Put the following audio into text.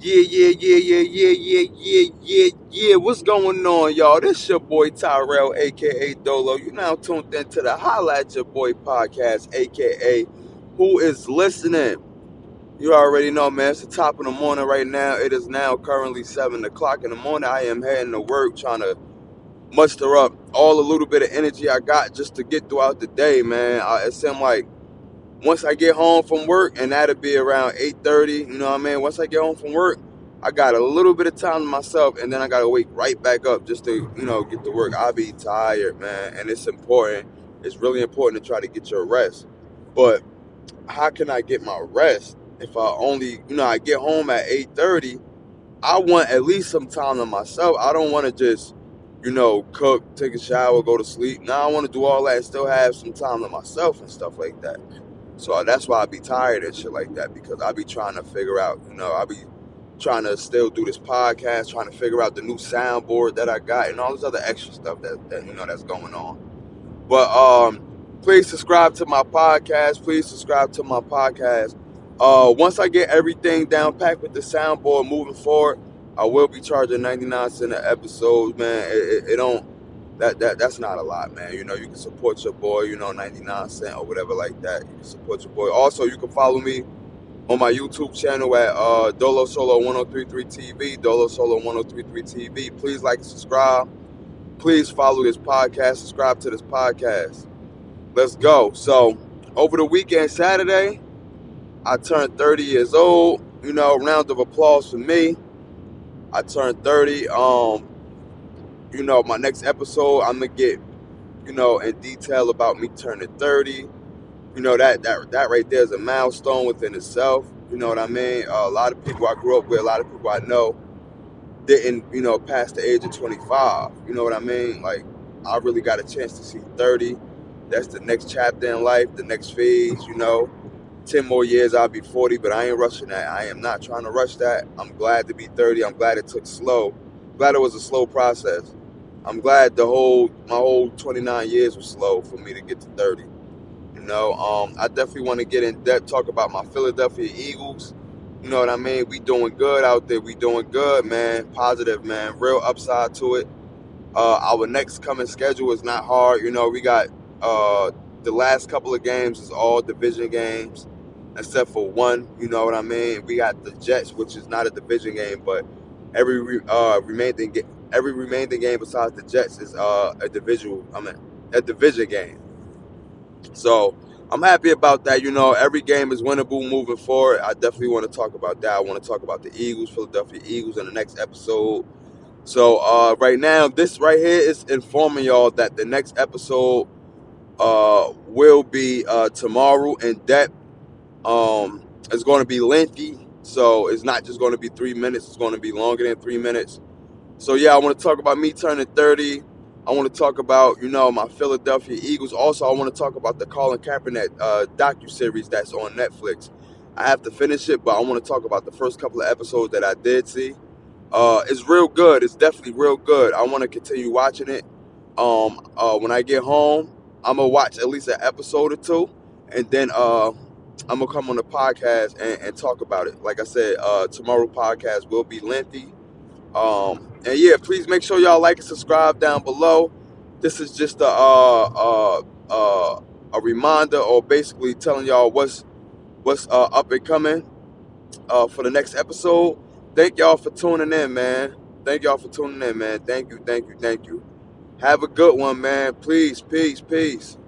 Yeah, yeah, yeah, yeah, yeah, yeah, yeah, yeah, yeah. What's going on, y'all? This your boy Tyrell, aka Dolo. You now tuned into the Highlight Your Boy podcast, aka Who is Listening. You already know, man. It's the top of the morning right now. It is now currently seven o'clock in the morning. I am heading to work, trying to muster up all the little bit of energy I got just to get throughout the day, man. I, it seemed like once I get home from work, and that'll be around 8:30, you know what I mean? Once I get home from work, I got a little bit of time to myself, and then I gotta wake right back up just to, you know, get to work. I'll be tired, man, and it's important. It's really important to try to get your rest. But how can I get my rest if I only, you know, I get home at 8:30? I want at least some time to myself. I don't want to just, you know, cook, take a shower, go to sleep. Now I want to do all that and still have some time to myself and stuff like that. So that's why I be tired and shit like that because I be trying to figure out, you know, I be trying to still do this podcast, trying to figure out the new soundboard that I got and all this other extra stuff that, that you know that's going on. But um please subscribe to my podcast. Please subscribe to my podcast. Uh once I get everything down packed with the soundboard moving forward, I will be charging 99 cents an episode, man. It, it, it don't that, that that's not a lot, man. You know, you can support your boy, you know, 99 cent or whatever like that. You can support your boy. Also, you can follow me on my YouTube channel at uh, Dolo Solo 1033 TV, Dolo Solo 1033 TV. Please like and subscribe. Please follow this podcast, subscribe to this podcast. Let's go. So, over the weekend, Saturday, I turned 30 years old. You know, round of applause for me. I turned 30. Um, you know, my next episode, I'm gonna get, you know, in detail about me turning 30. You know, that that that right there is a milestone within itself. You know what I mean? Uh, a lot of people I grew up with, a lot of people I know, didn't, you know, pass the age of 25. You know what I mean? Like, I really got a chance to see 30. That's the next chapter in life, the next phase, you know. 10 more years, I'll be 40, but I ain't rushing that. I am not trying to rush that. I'm glad to be 30. I'm glad it took slow. Glad it was a slow process. I'm glad the whole my whole 29 years was slow for me to get to 30. You know, um, I definitely want to get in depth, talk about my Philadelphia Eagles. You know what I mean? We doing good out there. We doing good, man. Positive, man. Real upside to it. Uh, our next coming schedule is not hard. You know, we got uh, the last couple of games is all division games, except for one. You know what I mean? We got the Jets, which is not a division game, but every uh, remaining every remaining game besides the Jets is uh, a division. I mean, a division game. So I'm happy about that. You know, every game is winnable moving forward. I definitely want to talk about that. I want to talk about the Eagles, Philadelphia Eagles, in the next episode. So uh, right now, this right here is informing y'all that the next episode uh, will be uh, tomorrow in depth. Um, it's going to be lengthy, so it's not just going to be three minutes. It's going to be longer than three minutes. So yeah, I want to talk about me turning 30. I want to talk about you know my Philadelphia Eagles. Also, I want to talk about the Colin Kaepernick uh, docu series that's on Netflix. I have to finish it, but I want to talk about the first couple of episodes that I did see. Uh, it's real good. It's definitely real good. I want to continue watching it. Um, uh, when I get home, I'm gonna watch at least an episode or two, and then uh, I'm gonna come on the podcast and, and talk about it. Like I said, uh, tomorrow podcast will be lengthy. Um, and yeah, please make sure y'all like and subscribe down below. This is just a uh, uh, uh, a reminder, or basically telling y'all what's what's uh, up and coming uh, for the next episode. Thank y'all for tuning in, man. Thank y'all for tuning in, man. Thank you, thank you, thank you. Have a good one, man. Please, peace, peace.